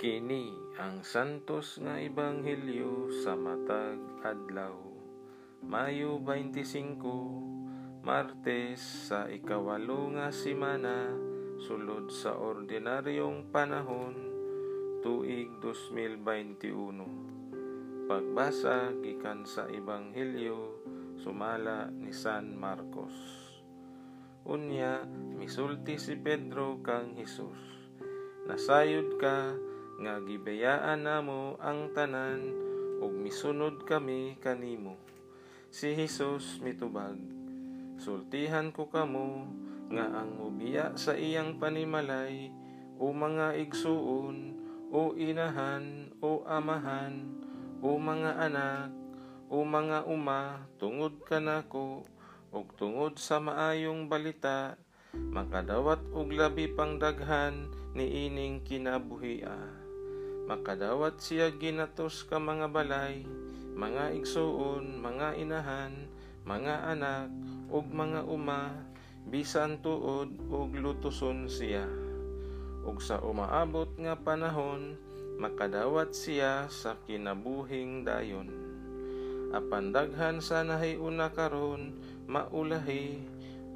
Kini ang santos nga ebanghelyo sa matag adlaw. Mayo 25, Martes sa ikawalo nga semana sulod sa ordinaryong panahon tuig 2021. Pagbasa gikan sa ebanghelyo sumala ni San Marcos. Unya misulti si Pedro kang Hesus. Nasayod ka nga gibayaan namo ang tanan ug misunod kami kanimo. Si Hesus mitubag, sultihan ko kamo nga ang mubiya sa iyang panimalay o mga igsuon o inahan o amahan o mga anak o mga uma tungod kanako ug tungod sa maayong balita makadawat og labi pang daghan ni ining kinabuhia makadawat siya ginatos ka mga balay, mga igsuon, mga inahan, mga anak, ug mga uma, bisan tuod ug lutuson siya. Ug sa umaabot nga panahon, makadawat siya sa kinabuhing dayon. Apan daghan sa nahiuna karon, maulahi,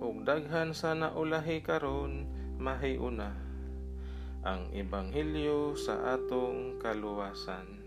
ug daghan sa naulahi karon, mahiuna ang Ebanghelyo sa atong kaluwasan.